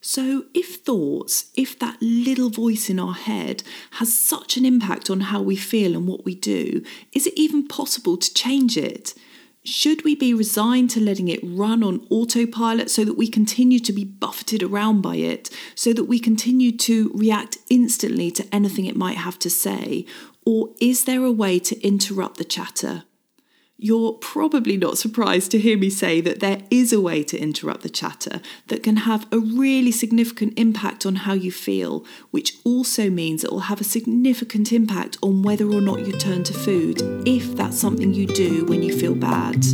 So, if thoughts, if that little voice in our head has such an impact on how we feel and what we do, is it even possible to change it? Should we be resigned to letting it run on autopilot so that we continue to be buffeted around by it, so that we continue to react instantly to anything it might have to say? Or is there a way to interrupt the chatter? You're probably not surprised to hear me say that there is a way to interrupt the chatter that can have a really significant impact on how you feel, which also means it will have a significant impact on whether or not you turn to food, if that's something you do when you feel bad.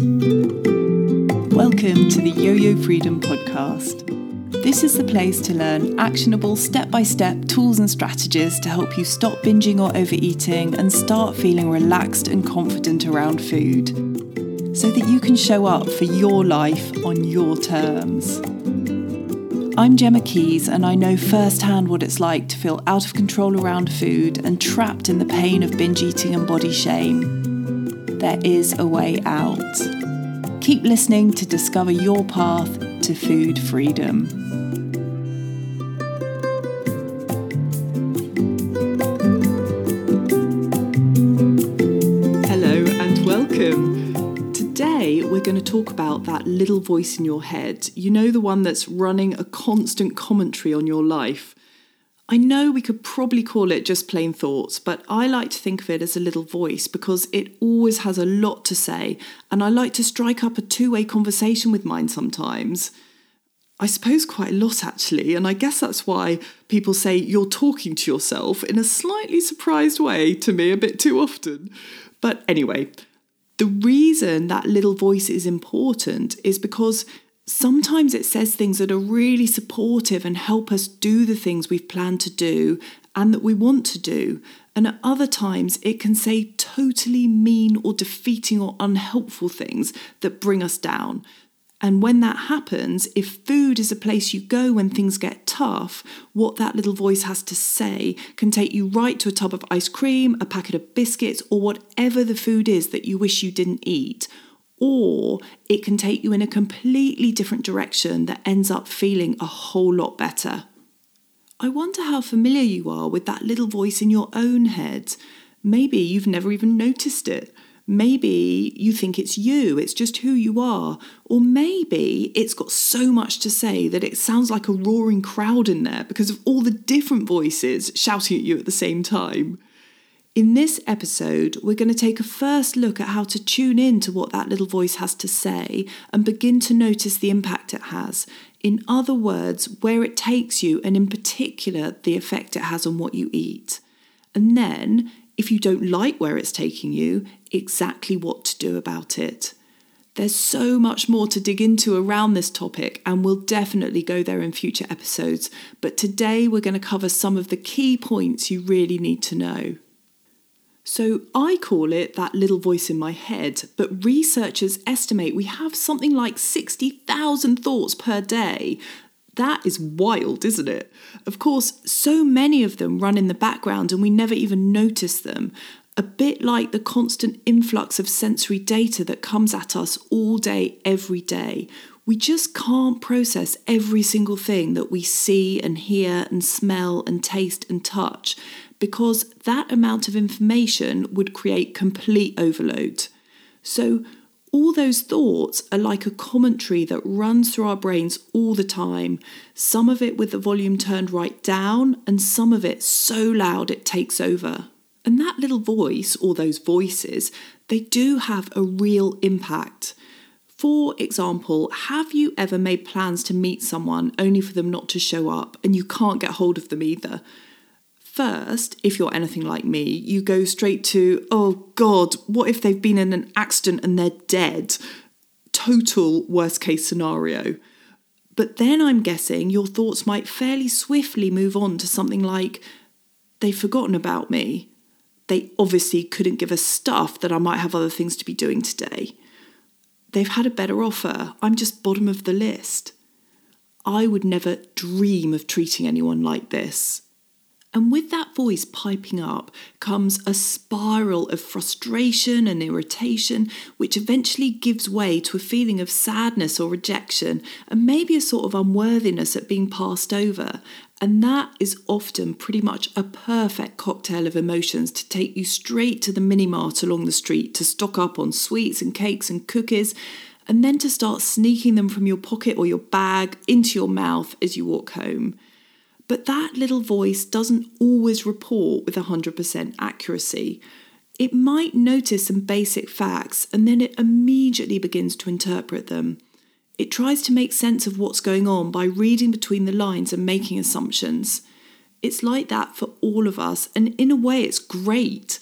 Welcome to the Yo Yo Freedom Podcast. This is the place to learn actionable step by step tools and strategies to help you stop binging or overeating and start feeling relaxed and confident around food so that you can show up for your life on your terms. I'm Gemma Keys, and I know firsthand what it's like to feel out of control around food and trapped in the pain of binge eating and body shame. There is a way out. Keep listening to discover your path to food freedom. Hello and welcome. Today we're going to talk about that little voice in your head. You know, the one that's running a constant commentary on your life. I know we could probably call it just plain thoughts, but I like to think of it as a little voice because it always has a lot to say, and I like to strike up a two way conversation with mine sometimes. I suppose quite a lot actually, and I guess that's why people say you're talking to yourself in a slightly surprised way to me a bit too often. But anyway, the reason that little voice is important is because sometimes it says things that are really supportive and help us do the things we've planned to do and that we want to do. And at other times, it can say totally mean or defeating or unhelpful things that bring us down. And when that happens, if food is a place you go when things get tough, what that little voice has to say can take you right to a tub of ice cream, a packet of biscuits, or whatever the food is that you wish you didn't eat. Or it can take you in a completely different direction that ends up feeling a whole lot better. I wonder how familiar you are with that little voice in your own head. Maybe you've never even noticed it. Maybe you think it's you, it's just who you are. Or maybe it's got so much to say that it sounds like a roaring crowd in there because of all the different voices shouting at you at the same time. In this episode, we're going to take a first look at how to tune in to what that little voice has to say and begin to notice the impact it has. In other words, where it takes you, and in particular, the effect it has on what you eat. And then, if you don't like where it's taking you, exactly what to do about it. There's so much more to dig into around this topic, and we'll definitely go there in future episodes. But today we're going to cover some of the key points you really need to know. So, I call it that little voice in my head, but researchers estimate we have something like 60,000 thoughts per day. That is wild, isn't it? Of course, so many of them run in the background and we never even notice them a bit like the constant influx of sensory data that comes at us all day, every day. We just can't process every single thing that we see and hear and smell and taste and touch because that amount of information would create complete overload. So, all those thoughts are like a commentary that runs through our brains all the time, some of it with the volume turned right down, and some of it so loud it takes over. And that little voice, or those voices, they do have a real impact. For example, have you ever made plans to meet someone only for them not to show up and you can't get hold of them either? First, if you're anything like me, you go straight to, oh God, what if they've been in an accident and they're dead? Total worst case scenario. But then I'm guessing your thoughts might fairly swiftly move on to something like, they've forgotten about me they obviously couldn't give a stuff that I might have other things to be doing today. They've had a better offer. I'm just bottom of the list. I would never dream of treating anyone like this. And with that voice piping up comes a spiral of frustration and irritation, which eventually gives way to a feeling of sadness or rejection, and maybe a sort of unworthiness at being passed over. And that is often pretty much a perfect cocktail of emotions to take you straight to the mini mart along the street to stock up on sweets and cakes and cookies, and then to start sneaking them from your pocket or your bag into your mouth as you walk home. But that little voice doesn't always report with 100% accuracy. It might notice some basic facts and then it immediately begins to interpret them. It tries to make sense of what's going on by reading between the lines and making assumptions. It's like that for all of us, and in a way, it's great.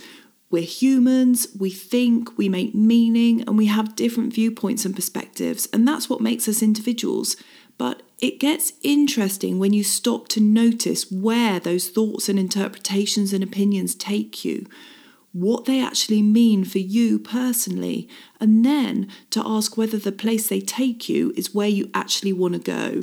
We're humans, we think, we make meaning, and we have different viewpoints and perspectives, and that's what makes us individuals. But it gets interesting when you stop to notice where those thoughts and interpretations and opinions take you, what they actually mean for you personally, and then to ask whether the place they take you is where you actually want to go.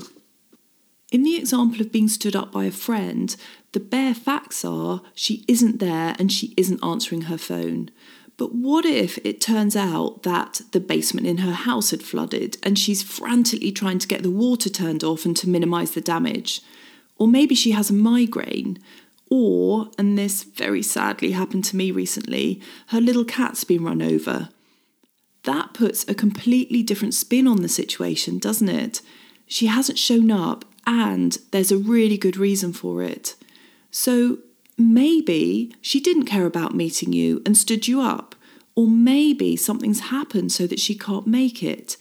In the example of being stood up by a friend, the bare facts are she isn't there and she isn't answering her phone. But what if it turns out that the basement in her house had flooded and she's frantically trying to get the water turned off and to minimise the damage? Or maybe she has a migraine. Or, and this very sadly happened to me recently, her little cat's been run over. That puts a completely different spin on the situation, doesn't it? She hasn't shown up, and there's a really good reason for it. So maybe she didn't care about meeting you and stood you up, or maybe something's happened so that she can't make it.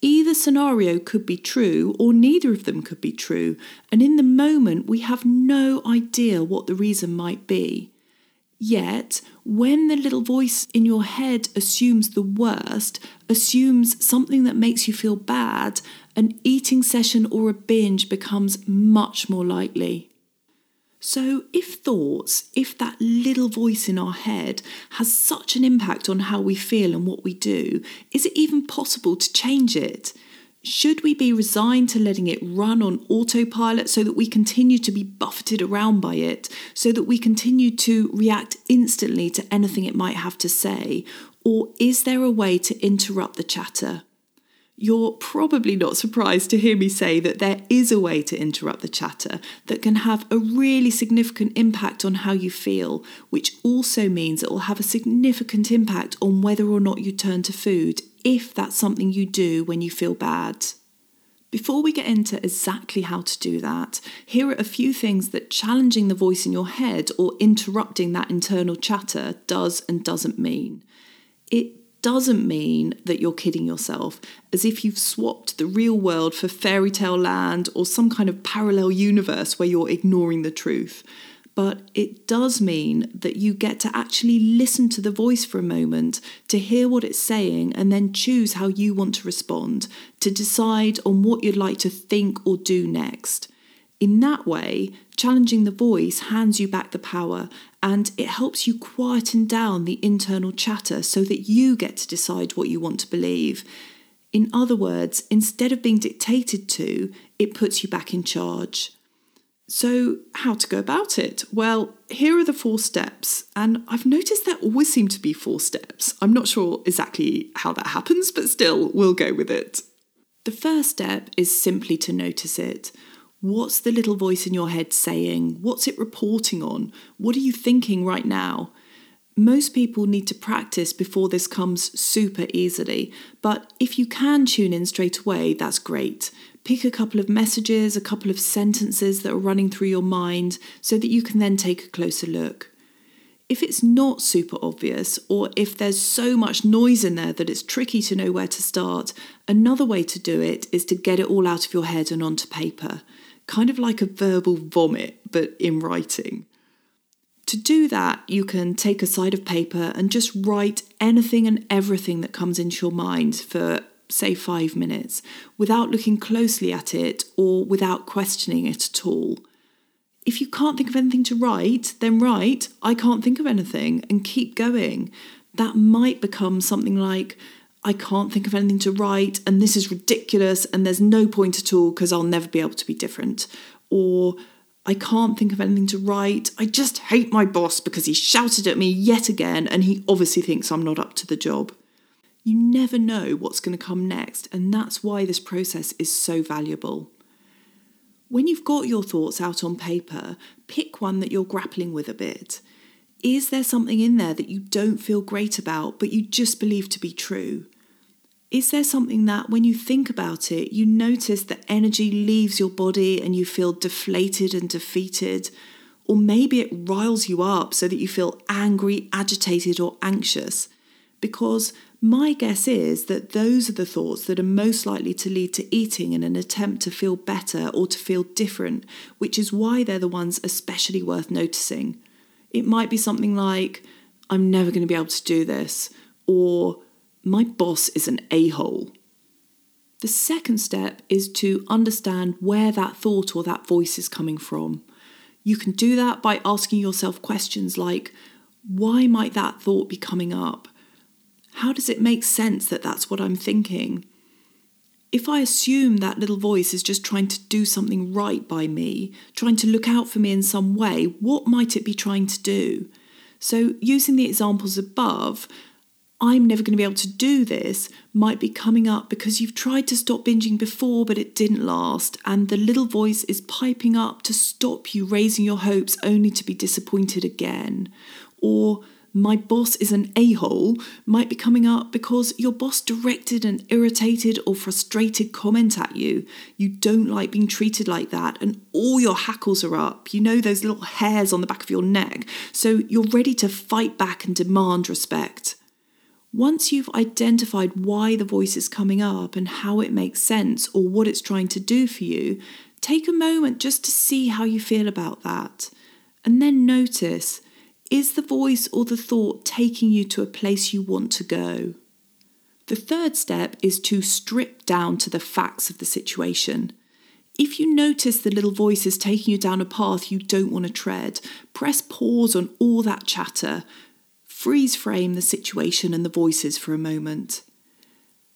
Either scenario could be true, or neither of them could be true, and in the moment we have no idea what the reason might be. Yet, when the little voice in your head assumes the worst, assumes something that makes you feel bad, an eating session or a binge becomes much more likely. So, if thoughts, if that little voice in our head has such an impact on how we feel and what we do, is it even possible to change it? Should we be resigned to letting it run on autopilot so that we continue to be buffeted around by it, so that we continue to react instantly to anything it might have to say? Or is there a way to interrupt the chatter? You're probably not surprised to hear me say that there is a way to interrupt the chatter that can have a really significant impact on how you feel, which also means it will have a significant impact on whether or not you turn to food, if that's something you do when you feel bad. Before we get into exactly how to do that, here are a few things that challenging the voice in your head or interrupting that internal chatter does and doesn't mean. It doesn't mean that you're kidding yourself, as if you've swapped the real world for fairy tale land or some kind of parallel universe where you're ignoring the truth. But it does mean that you get to actually listen to the voice for a moment, to hear what it's saying, and then choose how you want to respond, to decide on what you'd like to think or do next. In that way, challenging the voice hands you back the power and it helps you quieten down the internal chatter so that you get to decide what you want to believe. In other words, instead of being dictated to, it puts you back in charge. So, how to go about it? Well, here are the four steps, and I've noticed there always seem to be four steps. I'm not sure exactly how that happens, but still, we'll go with it. The first step is simply to notice it. What's the little voice in your head saying? What's it reporting on? What are you thinking right now? Most people need to practice before this comes super easily, but if you can tune in straight away, that's great. Pick a couple of messages, a couple of sentences that are running through your mind so that you can then take a closer look. If it's not super obvious, or if there's so much noise in there that it's tricky to know where to start, another way to do it is to get it all out of your head and onto paper kind of like a verbal vomit, but in writing. To do that, you can take a side of paper and just write anything and everything that comes into your mind for, say, five minutes without looking closely at it or without questioning it at all. If you can't think of anything to write, then write, I can't think of anything, and keep going. That might become something like, I can't think of anything to write, and this is ridiculous, and there's no point at all because I'll never be able to be different. Or I can't think of anything to write. I just hate my boss because he shouted at me yet again and he obviously thinks I'm not up to the job. You never know what's going to come next, and that's why this process is so valuable. When you've got your thoughts out on paper, pick one that you're grappling with a bit. Is there something in there that you don't feel great about, but you just believe to be true? Is there something that, when you think about it, you notice that energy leaves your body and you feel deflated and defeated? Or maybe it riles you up so that you feel angry, agitated, or anxious? Because my guess is that those are the thoughts that are most likely to lead to eating in an attempt to feel better or to feel different, which is why they're the ones especially worth noticing. It might be something like, I'm never going to be able to do this, or my boss is an a hole. The second step is to understand where that thought or that voice is coming from. You can do that by asking yourself questions like, why might that thought be coming up? How does it make sense that that's what I'm thinking? If I assume that little voice is just trying to do something right by me, trying to look out for me in some way, what might it be trying to do? So, using the examples above, I'm never going to be able to do this might be coming up because you've tried to stop binging before, but it didn't last, and the little voice is piping up to stop you raising your hopes only to be disappointed again. Or my boss is an a hole might be coming up because your boss directed an irritated or frustrated comment at you. You don't like being treated like that, and all your hackles are up. You know those little hairs on the back of your neck. So you're ready to fight back and demand respect. Once you've identified why the voice is coming up and how it makes sense or what it's trying to do for you, take a moment just to see how you feel about that. And then notice is the voice or the thought taking you to a place you want to go? The third step is to strip down to the facts of the situation. If you notice the little voice is taking you down a path you don't want to tread, press pause on all that chatter freeze frame the situation and the voices for a moment.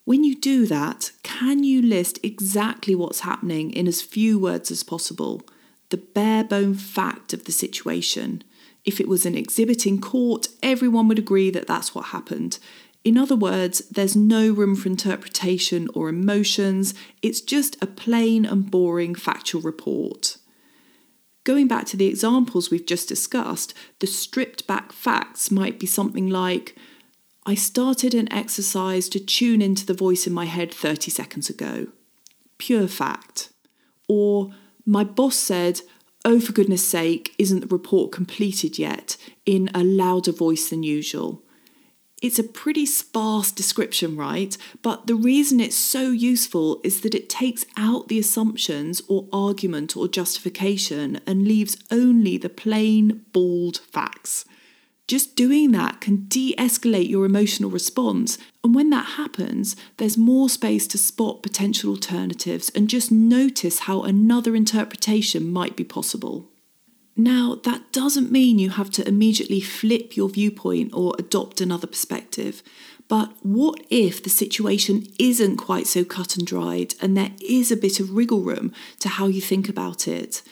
When you do that, can you list exactly what's happening in as few words as possible? The bare bone fact of the situation. If it was an exhibit in court, everyone would agree that that's what happened. In other words, there's no room for interpretation or emotions, it's just a plain and boring factual report. Going back to the examples we've just discussed, the stripped back facts might be something like I started an exercise to tune into the voice in my head 30 seconds ago. Pure fact. Or my boss said, Oh, for goodness sake, isn't the report completed yet? in a louder voice than usual. It's a pretty sparse description, right? But the reason it's so useful is that it takes out the assumptions or argument or justification and leaves only the plain, bald facts. Just doing that can de escalate your emotional response. And when that happens, there's more space to spot potential alternatives and just notice how another interpretation might be possible. Now, that doesn't mean you have to immediately flip your viewpoint or adopt another perspective. But what if the situation isn't quite so cut and dried and there is a bit of wriggle room to how you think about it?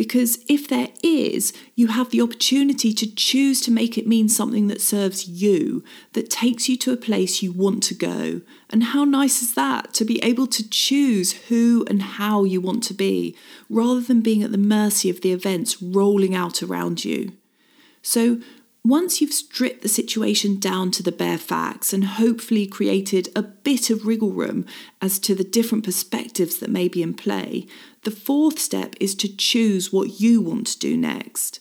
Because if there is, you have the opportunity to choose to make it mean something that serves you, that takes you to a place you want to go. And how nice is that to be able to choose who and how you want to be, rather than being at the mercy of the events rolling out around you? So, once you've stripped the situation down to the bare facts and hopefully created a bit of wriggle room as to the different perspectives that may be in play, the fourth step is to choose what you want to do next.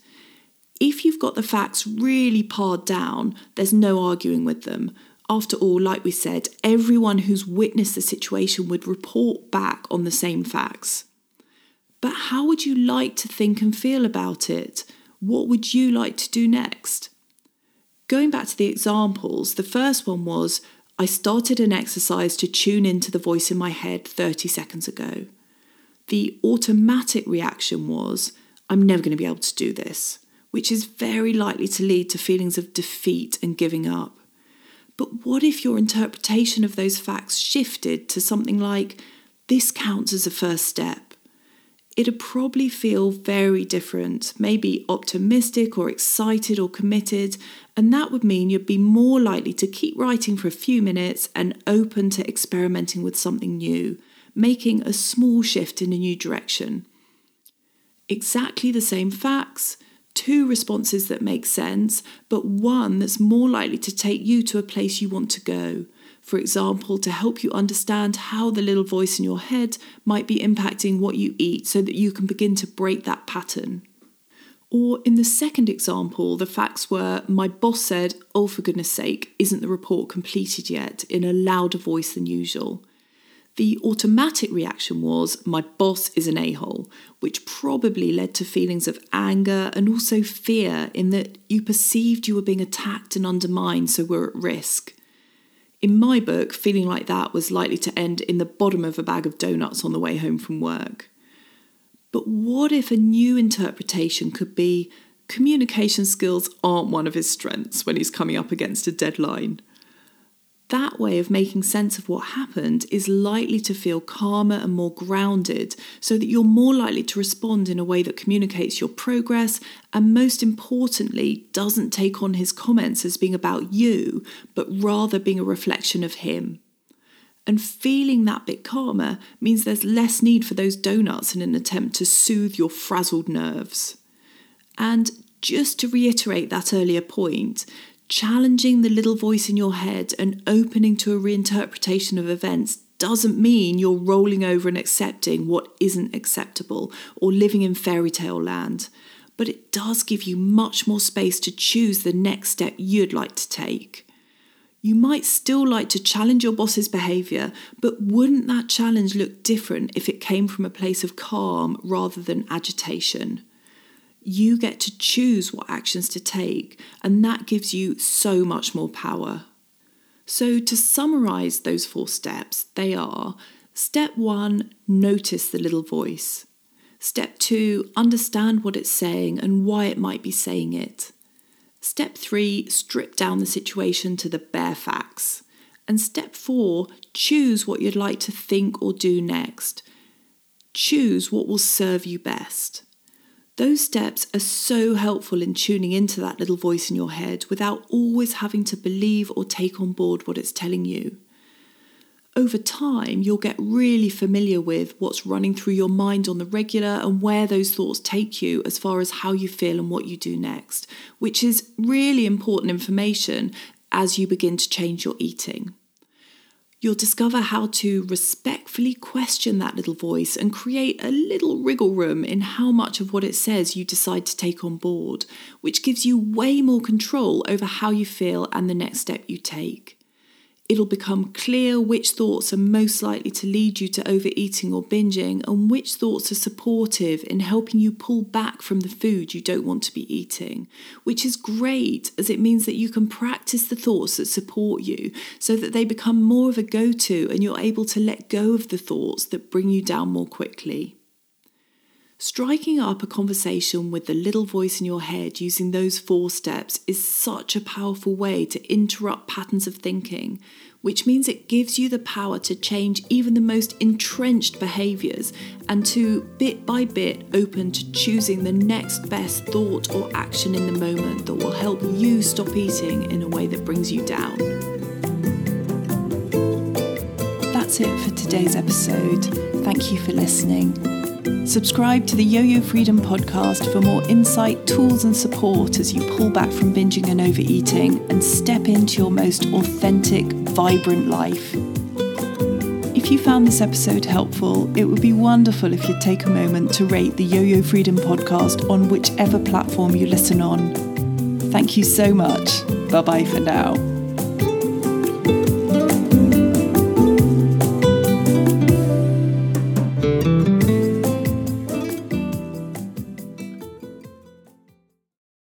If you've got the facts really pared down, there's no arguing with them. After all, like we said, everyone who's witnessed the situation would report back on the same facts. But how would you like to think and feel about it? What would you like to do next? Going back to the examples, the first one was I started an exercise to tune into the voice in my head 30 seconds ago. The automatic reaction was I'm never going to be able to do this, which is very likely to lead to feelings of defeat and giving up. But what if your interpretation of those facts shifted to something like this counts as a first step? It'd probably feel very different, maybe optimistic or excited or committed, and that would mean you'd be more likely to keep writing for a few minutes and open to experimenting with something new, making a small shift in a new direction. Exactly the same facts, two responses that make sense, but one that's more likely to take you to a place you want to go for example, to help you understand how the little voice in your head might be impacting what you eat so that you can begin to break that pattern. Or in the second example, the facts were my boss said, Oh, for goodness sake, isn't the report completed yet, in a louder voice than usual. The automatic reaction was, My boss is an a hole, which probably led to feelings of anger and also fear in that you perceived you were being attacked and undermined, so were at risk. In my book, feeling like that was likely to end in the bottom of a bag of donuts on the way home from work. But what if a new interpretation could be communication skills aren't one of his strengths when he's coming up against a deadline? That way of making sense of what happened is likely to feel calmer and more grounded, so that you're more likely to respond in a way that communicates your progress and, most importantly, doesn't take on his comments as being about you, but rather being a reflection of him. And feeling that bit calmer means there's less need for those donuts in an attempt to soothe your frazzled nerves. And just to reiterate that earlier point, challenging the little voice in your head and opening to a reinterpretation of events doesn't mean you're rolling over and accepting what isn't acceptable or living in fairy tale land, but it does give you much more space to choose the next step you'd like to take. You might still like to challenge your boss's behaviour, but wouldn't that challenge look different if it came from a place of calm rather than agitation? You get to choose what actions to take, and that gives you so much more power. So, to summarize those four steps, they are step one, notice the little voice. Step two, understand what it's saying and why it might be saying it. Step three, strip down the situation to the bare facts. And step four, choose what you'd like to think or do next. Choose what will serve you best. Those steps are so helpful in tuning into that little voice in your head without always having to believe or take on board what it's telling you. Over time, you'll get really familiar with what's running through your mind on the regular and where those thoughts take you as far as how you feel and what you do next, which is really important information as you begin to change your eating. You'll discover how to respectfully question that little voice and create a little wriggle room in how much of what it says you decide to take on board, which gives you way more control over how you feel and the next step you take it'll become clear which thoughts are most likely to lead you to overeating or binging and which thoughts are supportive in helping you pull back from the food you don't want to be eating, which is great as it means that you can practice the thoughts that support you so that they become more of a go to and you're able to let go of the thoughts that bring you down more quickly. Striking up a conversation with the little voice in your head using those four steps is such a powerful way to interrupt patterns of thinking, which means it gives you the power to change even the most entrenched behaviours and to, bit by bit, open to choosing the next best thought or action in the moment that will help you stop eating in a way that brings you down. That's it for today's episode. Thank you for listening. Subscribe to the Yo Yo Freedom podcast for more insight, tools, and support as you pull back from binging and overeating and step into your most authentic, vibrant life. If you found this episode helpful, it would be wonderful if you'd take a moment to rate the Yo Yo Freedom podcast on whichever platform you listen on. Thank you so much. Bye bye for now.